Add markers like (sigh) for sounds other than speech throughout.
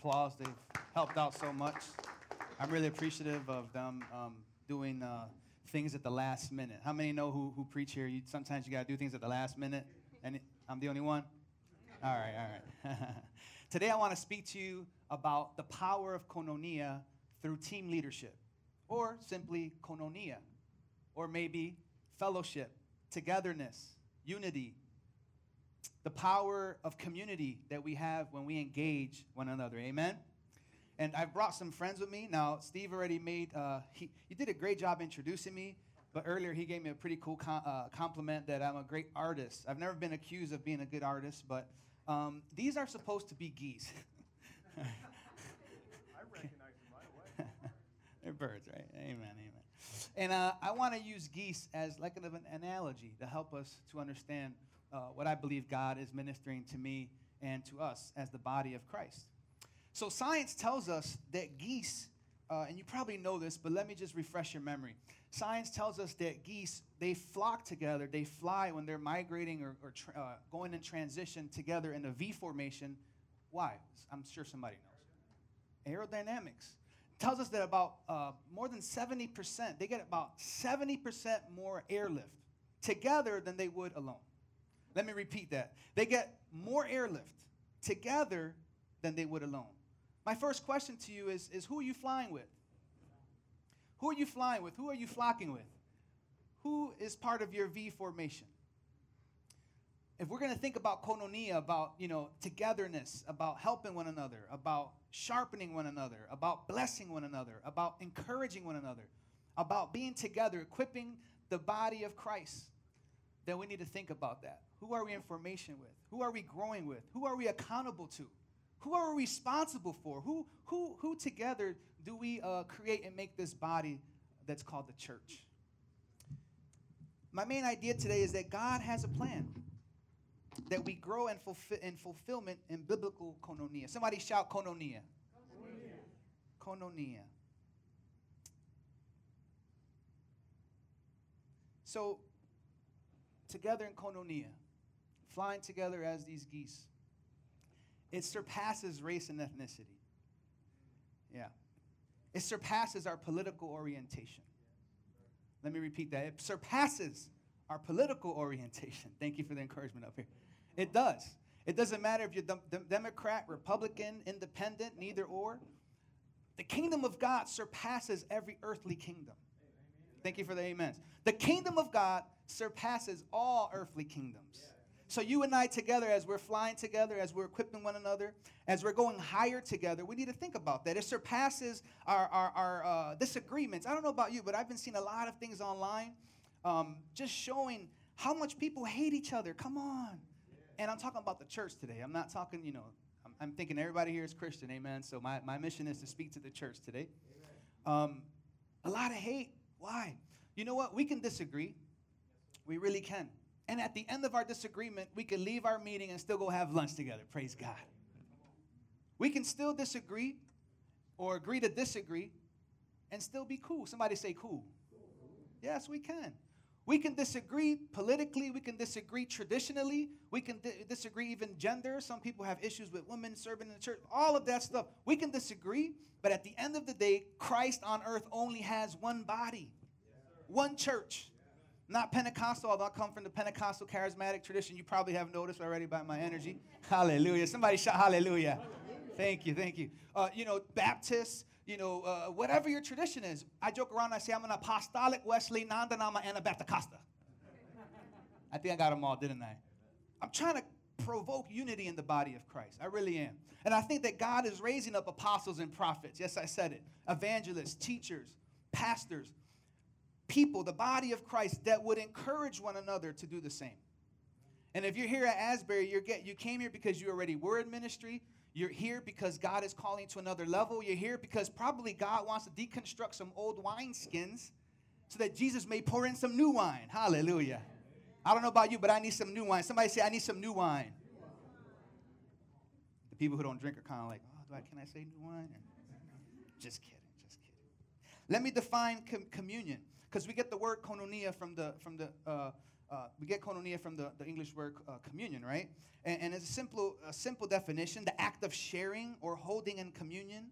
applause. They've helped out so much. I'm really appreciative of them um, doing uh, things at the last minute. How many know who, who preach here? You, sometimes you got to do things at the last minute. And I'm the only one? All right, all right. (laughs) Today I want to speak to you about the power of koinonia through team leadership, or simply koinonia, or maybe fellowship, togetherness, unity, the power of community that we have when we engage one another. Amen? And I've brought some friends with me. Now, Steve already made, uh, he, he did a great job introducing me, but earlier he gave me a pretty cool com- uh, compliment that I'm a great artist. I've never been accused of being a good artist, but um, these are supposed to be geese. (laughs) I recognize them right away. (laughs) They're birds, right? Amen, amen. And uh, I want to use geese as like an, an analogy to help us to understand uh, what I believe God is ministering to me and to us as the body of Christ. So science tells us that geese, uh, and you probably know this, but let me just refresh your memory. Science tells us that geese, they flock together, they fly when they're migrating or, or tra- uh, going in transition together in a V formation. Why? I'm sure somebody knows. Aerodynamics tells us that about uh, more than 70%, they get about 70% more airlift together than they would alone. Let me repeat that. They get more airlift together than they would alone. My first question to you is, is who are you flying with? Who are you flying with? Who are you flocking with? Who is part of your V formation? If we're going to think about koinonia, about, you know, togetherness, about helping one another, about sharpening one another, about blessing one another, about encouraging one another, about being together, equipping the body of Christ, then we need to think about that. Who are we in formation with? Who are we growing with? Who are we accountable to? Who are we responsible for? Who, who, who together do we uh, create and make this body that's called the church? My main idea today is that God has a plan that we grow in, fulfill, in fulfillment in biblical koinonia. Somebody shout koinonia. Koinonia. So, together in koinonia, flying together as these geese, it surpasses race and ethnicity. Yeah. It surpasses our political orientation. Let me repeat that. It surpasses our political orientation. Thank you for the encouragement up here. It does. It doesn't matter if you're dem- dem- Democrat, Republican, Independent, neither or. The kingdom of God surpasses every earthly kingdom. Thank you for the amens. The kingdom of God surpasses all earthly kingdoms. So, you and I together, as we're flying together, as we're equipping one another, as we're going higher together, we need to think about that. It surpasses our, our, our uh, disagreements. I don't know about you, but I've been seeing a lot of things online um, just showing how much people hate each other. Come on. And I'm talking about the church today. I'm not talking, you know, I'm, I'm thinking everybody here is Christian, amen. So, my, my mission is to speak to the church today. Um, a lot of hate. Why? You know what? We can disagree. We really can. And at the end of our disagreement, we can leave our meeting and still go have lunch together. Praise God. We can still disagree or agree to disagree and still be cool. Somebody say cool. Yes, we can. We can disagree politically, we can disagree traditionally, we can di- disagree even gender. Some people have issues with women serving in the church, all of that stuff. We can disagree, but at the end of the day, Christ on earth only has one body, one church. Not Pentecostal, although I come from the Pentecostal charismatic tradition. You probably have noticed already by my energy. Hallelujah. Somebody shout hallelujah. Thank you, thank you. Uh, you know, Baptists, you know, uh, whatever your tradition is. I joke around, I say I'm an apostolic Wesley, Nandanama, Anabaptist. I think I got them all, didn't I? I'm trying to provoke unity in the body of Christ. I really am. And I think that God is raising up apostles and prophets. Yes, I said it. Evangelists, teachers, pastors, people, the body of Christ that would encourage one another to do the same. And if you're here at Asbury, you're get, you came here because you already were in ministry. You're here because God is calling to another level. You're here because probably God wants to deconstruct some old wineskins so that Jesus may pour in some new wine. Hallelujah. I don't know about you, but I need some new wine. Somebody say, I need some new wine. The people who don't drink are kind of like, oh, can I say new wine? Just kidding, just kidding. Let me define com- communion, because we get the word koinonia from the, from the uh, uh, we get koinonia from the, the English word uh, communion, right? And, and it's a simple, a simple definition the act of sharing or holding in communion,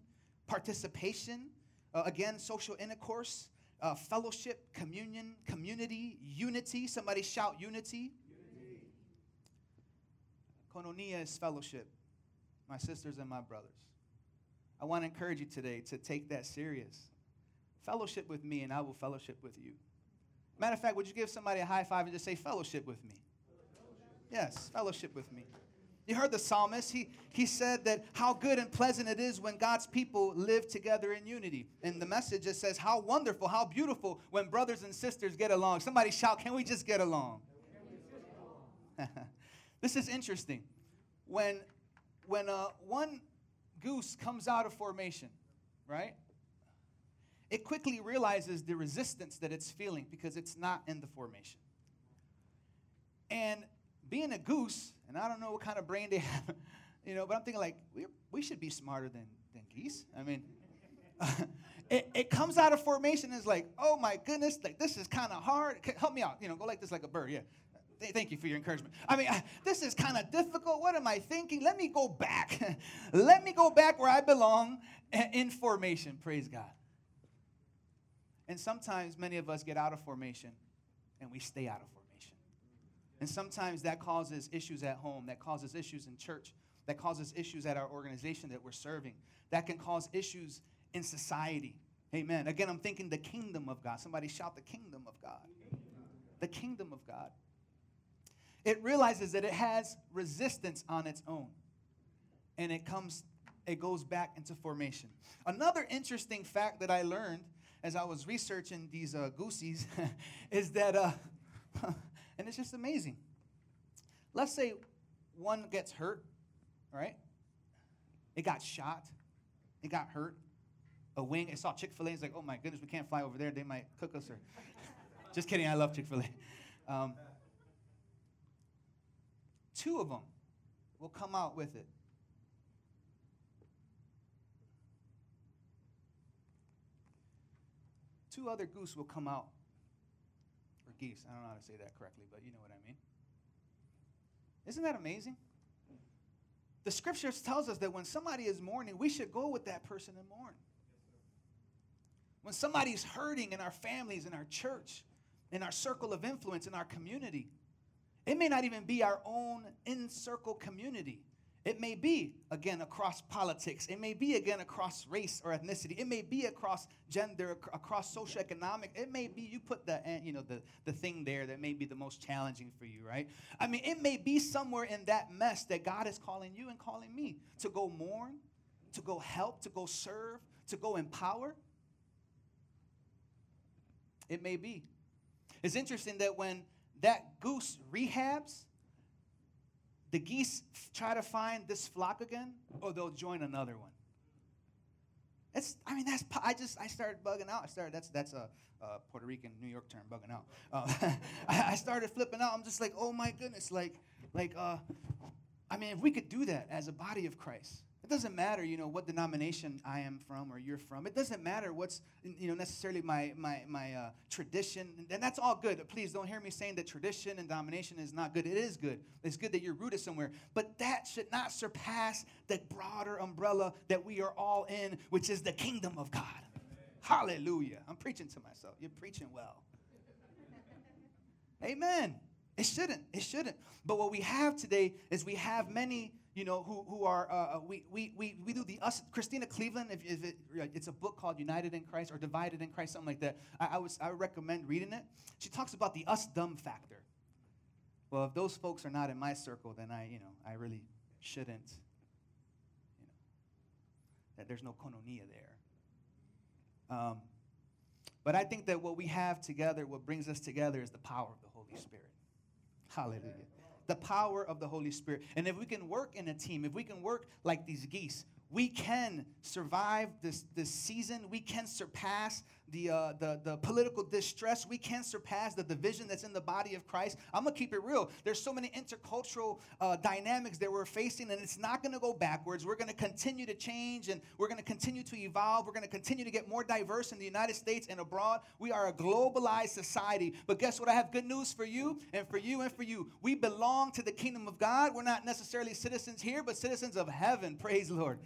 participation, uh, again, social intercourse, uh, fellowship, communion, community, unity. Somebody shout unity. Koinonia is fellowship, my sisters and my brothers. I want to encourage you today to take that serious. Fellowship with me, and I will fellowship with you. Matter of fact, would you give somebody a high five and just say, Fellowship with me? Yes, fellowship with me. You heard the psalmist. He, he said that how good and pleasant it is when God's people live together in unity. And the message just says, How wonderful, how beautiful when brothers and sisters get along. Somebody shout, Can we just get along? (laughs) this is interesting. When, when uh, one goose comes out of formation, right? It quickly realizes the resistance that it's feeling because it's not in the formation. And being a goose, and I don't know what kind of brain they (laughs) have, you know, but I'm thinking like, we, we should be smarter than, than geese. I mean, (laughs) it, it comes out of formation and is like, oh my goodness, like this is kind of hard. Help me out, you know, go like this like a bird, yeah. Thank you for your encouragement. I mean, (laughs) this is kind of difficult. What am I thinking? Let me go back. Let me go back where I belong in formation. Praise God. And sometimes many of us get out of formation and we stay out of formation. And sometimes that causes issues at home, that causes issues in church, that causes issues at our organization that we're serving, that can cause issues in society. Amen. Again, I'm thinking the kingdom of God. Somebody shout the kingdom of God. The kingdom of God. It realizes that it has resistance on its own. And it comes, it goes back into formation. Another interesting fact that I learned as I was researching these uh, goosies (laughs) is that uh, (laughs) And it's just amazing. Let's say one gets hurt, right? It got shot, it got hurt. A wing, it saw Chick fil A, it's like, oh my goodness, we can't fly over there. They might cook us or. (laughs) just kidding, I love Chick fil A. Um, two of them will come out with it. Two other goose will come out Or geese. I don't know how to say that correctly, but you know what I mean. Isn't that amazing? The scriptures tells us that when somebody is mourning, we should go with that person and mourn. When somebody's hurting in our families, in our church, in our circle of influence, in our community, it may not even be our own in circle community. It may be, again, across politics. It may be, again, across race or ethnicity. It may be across gender, across socioeconomic. It may be, you put the, eh, you know, the, the thing there that may be the most challenging for you, right? I mean, it may be somewhere in that mess that God is calling you and calling me to go mourn, to go help, to go serve, to go empower. It may be. It's interesting that when that goose rehabs, the geese try to find this flock again, or they'll join another one. It's, I mean, that's, I just, I started bugging out. I started, that's, that's a, a Puerto Rican, New York term, bugging out. Uh, (laughs) I, I started flipping out. I'm just like, oh my goodness, like, like, uh, I mean, if we could do that as a body of Christ, it doesn't matter, you know, what denomination I am from or you're from. It doesn't matter what's, you know, necessarily my my my uh, tradition, and that's all good. Please don't hear me saying that tradition and domination is not good. It is good. It's good that you're rooted somewhere, but that should not surpass the broader umbrella that we are all in, which is the kingdom of God. Hallelujah! I'm preaching to myself. You're preaching well. Amen. It shouldn't. It shouldn't. But what we have today is we have many you know, who, who are, uh, uh, we, we, we, we do the us, Christena Cleveland, if, if it, it's a book called United in Christ or Divided in Christ, something like that. I, I, was, I would recommend reading it. She talks about the us dumb factor. Well, if those folks are not in my circle, then I, you know, I really shouldn't, you know, that there's no koinonia there. Um, but I think that what we have together, what brings us together, is the power of the Holy Spirit. Hallelujah the power of the Holy Spirit. And if we can work in a team, if we can work like these geese, we can survive this, this season. We can surpass the, uh, the, the political distress. We can't surpass the division that's in the body of Christ. I'm going to keep it real. There's so many intercultural uh, dynamics that we're facing, and it's not going to go backwards. We're going to continue to change, and we're going to continue to evolve. We're going to continue to get more diverse in the United States and abroad. We are a globalized society. But guess what? I have good news for you, and for you, and for you. We belong to the kingdom of God. We're not necessarily citizens here, but citizens of heaven. Praise Lord.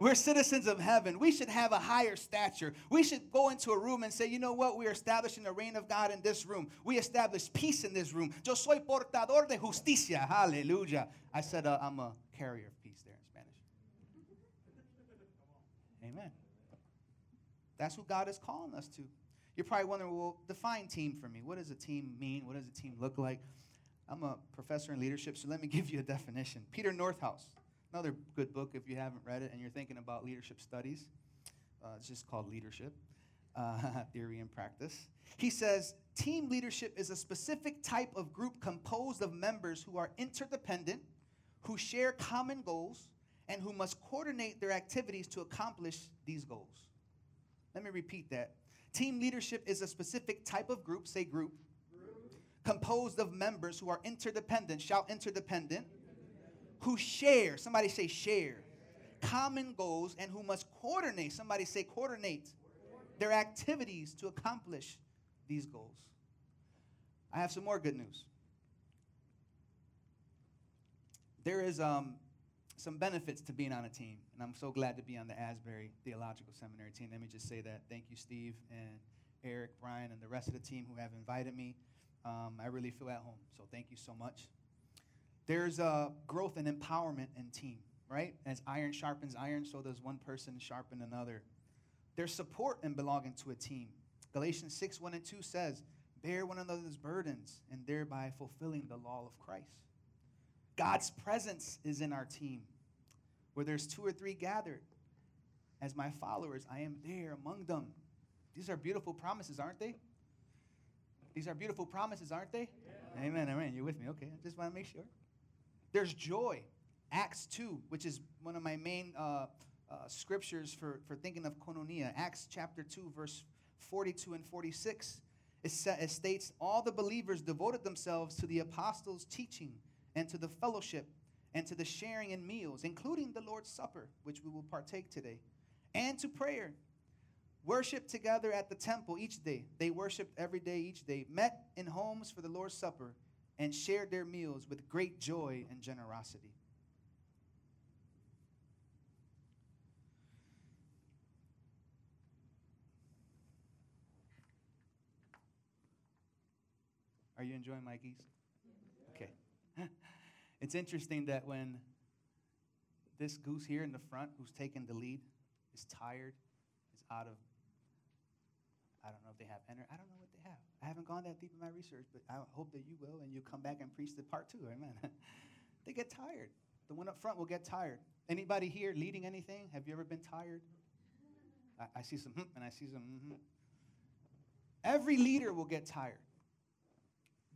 We're citizens of heaven. We should have a higher stature. We should go into a room and say, you know what? We are establishing the reign of God in this room. We establish peace in this room. Yo soy portador de justicia. Hallelujah. I said uh, I'm a carrier of peace there in Spanish. Amen. That's what God is calling us to. You're probably wondering, well, define team for me. What does a team mean? What does a team look like? I'm a professor in leadership, so let me (laughs) give you a definition. Peter Northouse Another good book if you haven't read it and you're thinking about leadership studies. Uh, it's just called Leadership uh, (laughs) Theory and Practice. He says team leadership is a specific type of group composed of members who are interdependent, who share common goals, and who must coordinate their activities to accomplish these goals. Let me repeat that. Team leadership is a specific type of group, say group, group. composed of members who are interdependent, shout interdependent, who share, somebody say share, common goals and who must coordinate, somebody say coordinate, their activities to accomplish these goals. I have some more good news. There is um, some benefits to being on a team, and I'm so glad to be on the Asbury Theological Seminary team. Let me just say that. Thank you, Steve and Eric, Brian, and the rest of the team who have invited me. Um, I really feel at home, so thank you so much. There's a growth and empowerment in team, right? As iron sharpens iron, so does one person sharpen another. There's support in belonging to a team. Galatians 6 1 and 2 says, Bear one another's burdens and thereby fulfilling the law of Christ. God's presence is in our team. Where there's two or three gathered, as my followers, I am there among them. These are beautiful promises, aren't they? These are beautiful promises, aren't they? Yeah. Amen, amen. You're with me. Okay, I just want to make sure. There's joy. Acts 2, which is one of my main uh, uh, scriptures for, for thinking of koinonia. Acts chapter 2, verse 42 and 46. It, sa- it states, All the believers devoted themselves to the apostles' teaching and to the fellowship and to the sharing in meals, including the Lord's Supper, which we will partake today, and to prayer. Worship together at the temple each day. They worshiped every day, each day, met in homes for the Lord's Supper and shared their meals with great joy and generosity. Are you enjoying geese? Okay. (laughs) it's interesting that when this goose here in the front, who's taking the lead, is tired, is out of, I don't know if they have energy, I don't know what they have. I haven't gone that deep in my research, but I hope that you will, and you come back and preach the part two. Amen. (laughs) they get tired. The one up front will get tired. Anybody here leading anything? Have you ever been tired? I, I see some, and I see some. Mm-hmm. Every leader will get tired.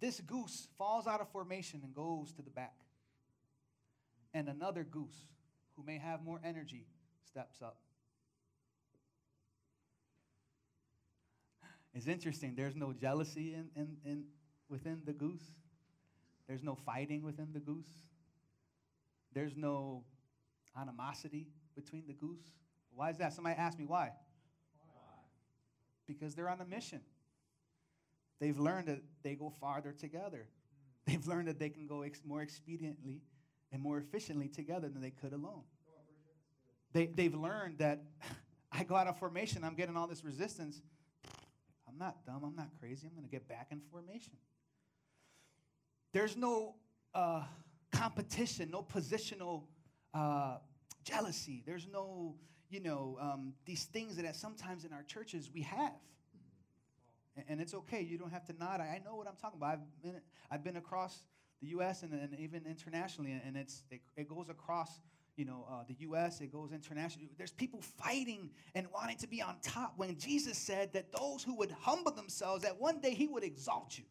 This goose falls out of formation and goes to the back. And another goose, who may have more energy, steps up. It's interesting. There's no jealousy in, in, in, within the goose. There's no fighting within the goose. There's no animosity between the goose. Why is that? Somebody asked me why. why? Because they're on a mission. They've learned that they go farther together. They've learned that they can go ex- more expediently and more efficiently together than they could alone. They, they've learned that (laughs) I go out of formation, I'm getting all this resistance. I'm not dumb. I'm not crazy. I'm going to get back in formation. There's no uh, competition, no positional uh, jealousy. There's no, you know, um, these things that sometimes in our churches we have. And, and it's okay. You don't have to nod. I, I know what I'm talking about. I've been, I've been across the U.S. and, and even internationally, and it's, it, it goes across you know, uh, the U.S., it goes international. There's people fighting and wanting to be on top when Jesus said that those who would humble themselves, that one day he would exalt you.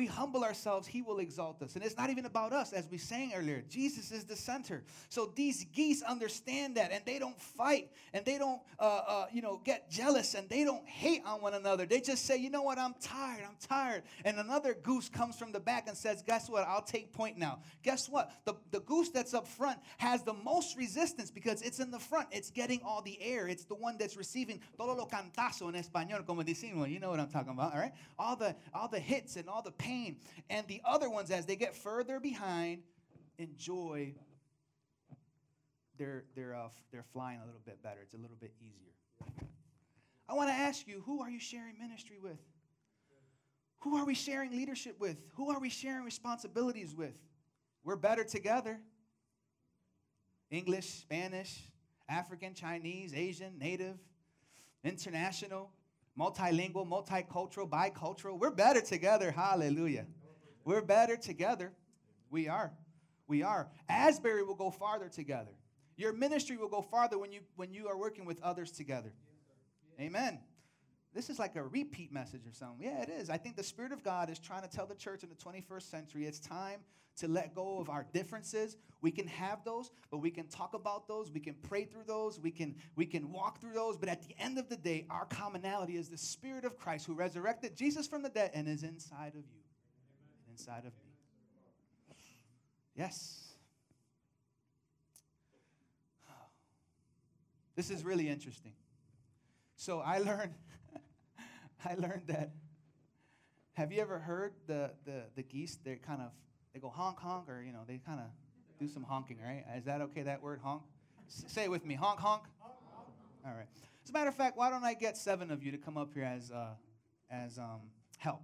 We humble ourselves, He will exalt us. And it's not even about us, as we sang earlier. Jesus is the center. So these geese understand that, and they don't fight, and they don't, uh, uh, you know, get jealous, and they don't hate on one another. They just say, you know what, I'm tired, I'm tired. And another goose comes from the back and says, guess what, I'll take point now. Guess what, the, the goose that's up front has the most resistance because it's in the front. It's getting all the air. It's the one that's receiving todo lo cantazo en español, como decimos. You know what I'm talking about, all right? All the all the hits and all the pain. And the other ones, as they get further behind, enjoy they're, they're, uh, they're flying a little bit better. It's a little bit easier. I want to ask you who are you sharing ministry with? Who are we sharing leadership with? Who are we sharing responsibilities with? We're better together. English, Spanish, African, Chinese, Asian, Native, international, multilingual, multicultural, bicultural. We're better together. Hallelujah. We're better together. We are. We are. Asbury will go farther together. Your ministry will go farther when you when you are working with others together. Amen. This is like a repeat message or something. Yeah, it is. I think the Spirit of God is trying to tell the church in the 21st century it's time to let go of our differences. We can have those, but we can talk about those. We can pray through those. We can, we can walk through those. But at the end of the day, our commonality is the Spirit of Christ who resurrected Jesus from the dead and is inside of you, and inside of me. Yes. This is really interesting. So I learned, (laughs) I learned that. Have you ever heard the, the, the geese? They kind of they go honk honk, or you know they kind of do some honking, right? Is that okay? That word honk. Say it with me, honk honk. All right. As a matter of fact, why don't I get seven of you to come up here as uh, as um, help?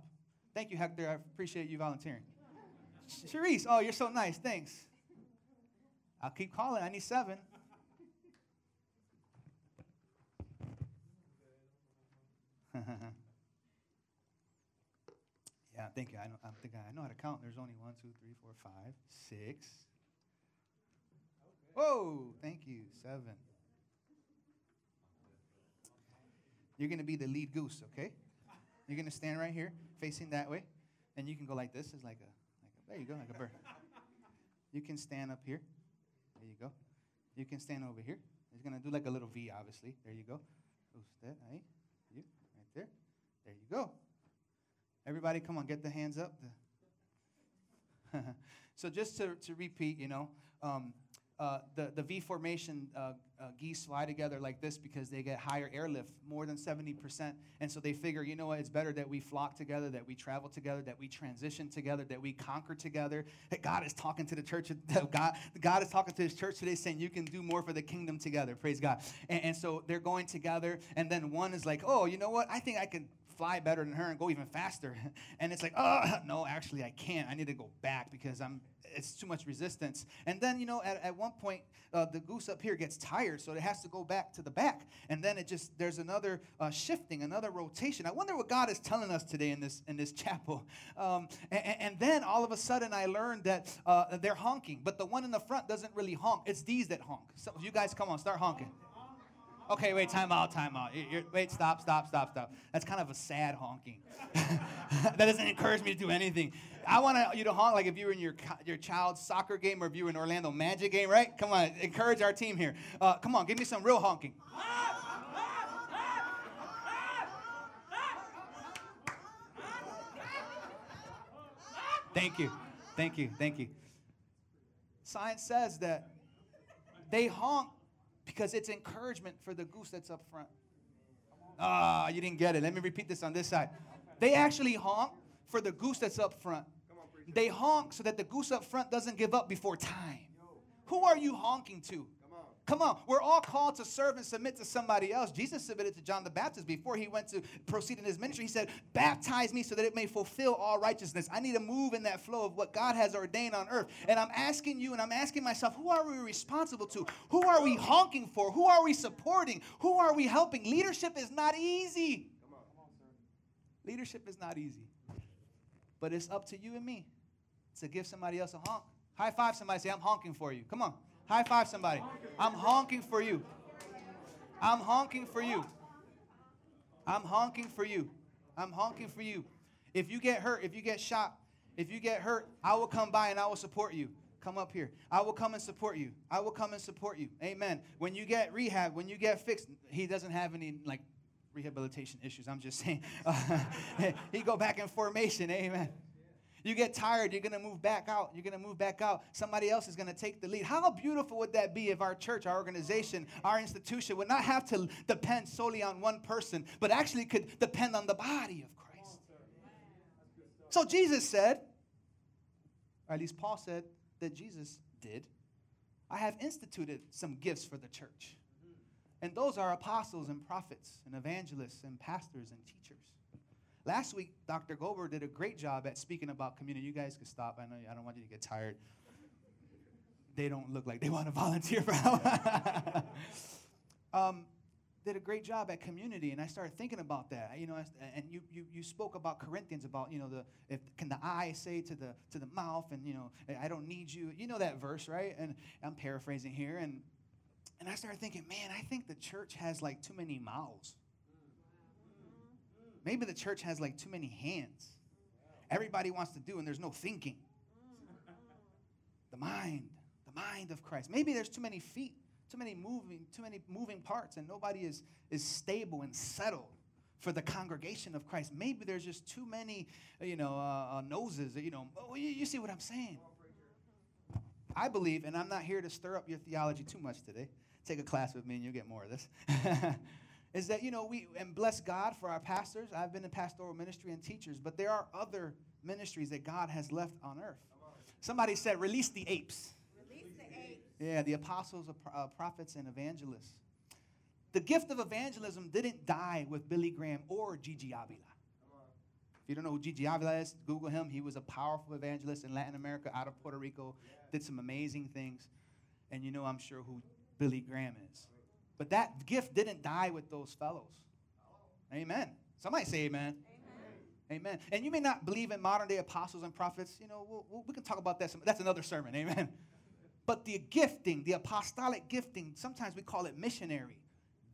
Thank you, Hector. I appreciate you volunteering. Cherise, oh, you're so nice. Thanks. I'll keep calling. I need seven. (laughs) yeah, thank you. I know, I'm I know how to count. There's only one, two, three, four, five, six. Whoa, thank you. Seven. You're going to be the lead goose, okay? You're going to stand right here, facing that way, and you can go like this. It's like a, like a there you go, like a bird. You can stand up here. There you go. You can stand over here. It's going to do like a little V, obviously. There you go. There. There you go. Everybody, come on, get the hands up. (laughs) so just to, to repeat, you know, um, uh, the, the V formation uh, uh, geese fly together like this because they get higher airlift, more than 70%. And so they figure, you know what, it's better that we flock together, that we travel together, that we transition together, that we conquer together. That God is talking to the church. (laughs) God, God is talking to his church today saying, you can do more for the kingdom together. Praise God. And, and so they're going together. And then one is like, oh, you know what, I think I can fly better than her and go even faster. (laughs) And it's like, oh, (laughs) no, actually, I can't. I need to go back because I'm it's too much resistance. And then, you know, at, at one point, uh, the goose up here gets tired, so it has to go back to the back. And then it just, there's another uh, shifting, another rotation. I wonder what God is telling us today in this, in this (laughs) chapel. Um, and, and, then all of a sudden, I learned that uh, they're honking, but the one in the front doesn't really honk. It's these that honk. So you guys, come on, start honking. Okay, wait, time out, time out. You're, wait, stop, stop, stop, stop. That's kind of a sad honking. (laughs) that doesn't encourage me to do anything. I want you to honk like if you were in your, your child's soccer game or if you were in Orlando Magic game, right? Come on, encourage our team here. Uh, come on, give me some real honking. Thank you, thank you, thank you. Science says that they honk because it's encouragement for the goose that's up front. Ah, you didn't get it. Let me repeat this on this side. They actually honk for the goose that's up front. They honk so that the goose up front doesn't give up before time. Who are you honking to? Come on, we're all called to serve and submit to somebody else. Jesus submitted to John the Baptist before he went to proceed in his ministry. He said, Baptize me so that it may fulfill all righteousness. I need to move in that flow of what God has ordained on earth. And I'm asking you and I'm asking myself, who are we responsible to? Who are we honking for? Who are we supporting? Who are we helping? Leadership is not easy. Come on. Come on, Leadership is not easy. But it's up to you and me to give somebody else a honk. High five somebody, say, I'm honking for you. Come on. High five somebody. I'm honking for you. I'm honking for you. I'm honking for you. I'm honking for you. If you get hurt, if you get shot, if you get hurt, I will come by and I will support you. Come up here. I will come and support you. I will come and support you. Amen. When you get rehab, when you get fixed, he doesn't have any like rehabilitation issues. I'm just saying. (laughs) he go back in formation. Amen. You get tired, you're going to move back out. You're going to move back out. Somebody else is going to take the lead. How beautiful would that be if our church, our organization, our institution would not have to depend solely on one person, but actually could depend on the body of Christ? So Jesus said, or at least Paul said that Jesus did, I have instituted some gifts for the church. And those are apostles and prophets and evangelists and pastors and teachers. Last week, Dr. Gober did a great job at speaking about community. You guys can stop. I know I don't want you to get tired. They don't look like they want to (laughs) volunteer for (laughs) um, did a great job at community, and I started thinking about that. You know, and you, you you spoke about Corinthians about you know the if can the eye say to the to the mouth, and you know I don't need you. You know that verse, right? And I'm paraphrasing here, and and I started thinking, man, I think the church has like too many mouths. Maybe the church has like too many hands. Everybody wants to do, and there's no thinking. The mind, the mind of Christ. Maybe there's too many feet, too many moving, too many moving parts, and nobody is, is stable and settled for the congregation of Christ. Maybe there's just too many, you know, uh, uh, noses. You know, oh, you, you see what I'm saying? I believe, and I'm not here to stir up your theology too much today. Take a class with me, and you'll get more of this. (laughs) is that, you know, we, and bless God for our pastors. I've been in pastoral ministry and teachers, but there are other ministries that God has left on earth. Somebody said, release the apes. Release the apes. Yeah, the apostles, uh, prophets, and evangelists. The gift of evangelism didn't die with Billy Graham or Yiye Avila. If you don't know who Yiye Avila is, Google him. He was a powerful evangelist in Latin America, out of Puerto Rico, did some amazing things. And you know, I'm sure, who Billy Graham is. But that gift didn't die with those fellows. Amen. Somebody say amen. Amen. amen. And you may not believe in modern day apostles and prophets. You know, we'll, we'll, we can talk about that. Some, that's another sermon. Amen. But the gifting, the apostolic gifting, sometimes we call it missionary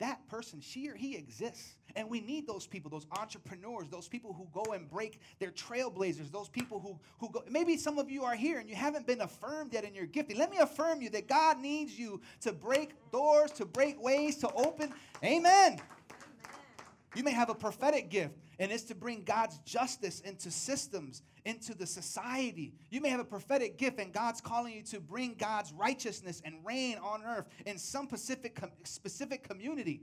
that person, she or he exists. And we need those people, those entrepreneurs, those people who go and break their trailblazers, those people who, who go. Maybe some of you are here and you haven't been affirmed yet in your gifting. Let me affirm you that God needs you to break doors, to break ways, to open. Amen. Amen. You may have a prophetic gift and it's to bring God's justice into systems, into the society. You may have a prophetic gift, and God's calling you to bring God's righteousness and reign on earth in some specific, specific community.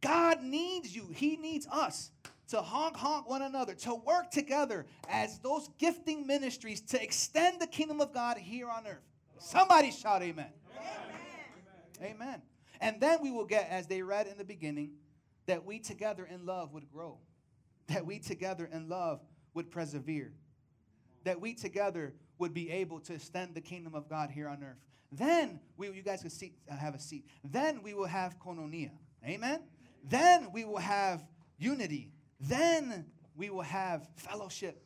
God needs you, He needs us to honk honk one another, to work together as those gifting ministries to extend the kingdom of God here on earth. Somebody shout amen. Amen. amen. And then we will get, as they read in the beginning, that we together in love would grow that we together in love would persevere, that we together would be able to extend the kingdom of God here on earth. Then we, you guys can see, uh, have a seat. Then we will have koinonia. Amen. Then we will have unity. Then we will have fellowship.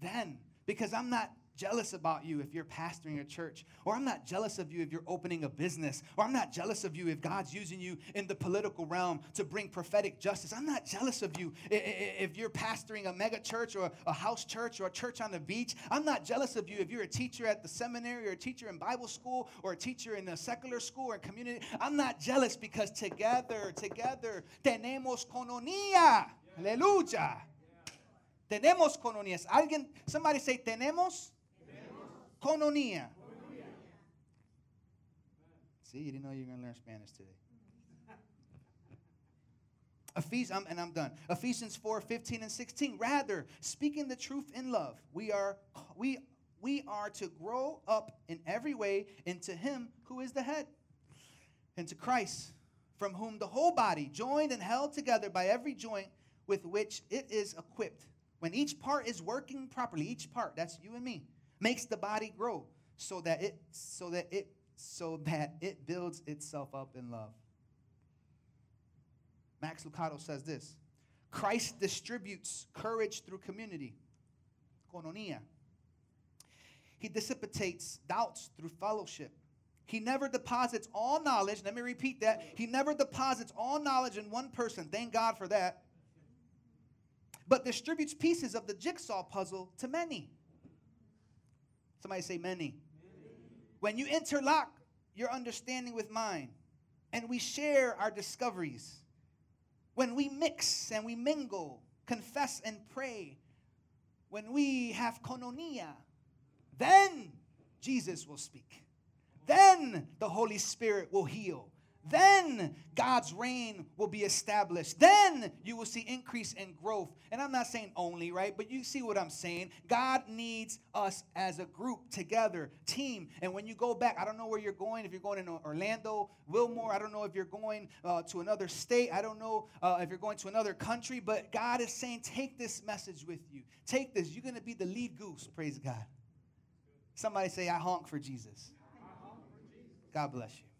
Then, because I'm not jealous about you if you're pastoring a church, or I'm not jealous of you if you're opening a business, or I'm not jealous of you if God's using you in the political realm to bring prophetic justice. I'm not jealous of you if you're pastoring a mega church or a house church or a church on the beach. I'm not jealous of you if you're a teacher at the seminary or a teacher in Bible school or a teacher in a secular school or community. I'm not jealous because together, together, tenemos koinonia. Aleluya. Tenemos koinonías. Alguien, somebody say tenemos. Koinonia. See, you didn't know you were going to learn Spanish today. (laughs) Ephesians, and I'm done. Ephesians 4, 15 and 16. Rather, speaking the truth in love, we are we we are to grow up in every way into him who is the head, into Christ, from whom the whole body, joined and held together by every joint with which it is equipped. When each part is working properly, each part, that's you and me, makes the body grow so that it so that it so (laughs) that it builds itself up in love. Max Lucado says this Christ distributes courage through community, koinonia. He dissipates doubts through fellowship. He never deposits all knowledge. Let me repeat that. He never deposits all knowledge in one person. Thank God for that but distributes pieces of the jigsaw puzzle to many. Somebody say many. When you interlock your understanding with mine, and we share our discoveries, when we mix and we mingle, confess and pray, when we have koinonia, then Jesus will speak. Then the Holy Spirit will heal. Then God's reign will be established. Then you will see increase and growth. And I'm not saying only, right? But you see what I'm saying. God needs us as a group together, team. And when you go back, I don't know where you're going. If you're going in Orlando, Wilmore, I don't know if you're going uh, to another state. I don't know uh, if you're going to another country. But God is saying, take this message with you. Take this. You're going to be the lead goose. Praise God. Somebody say, I honk for Jesus. God bless you.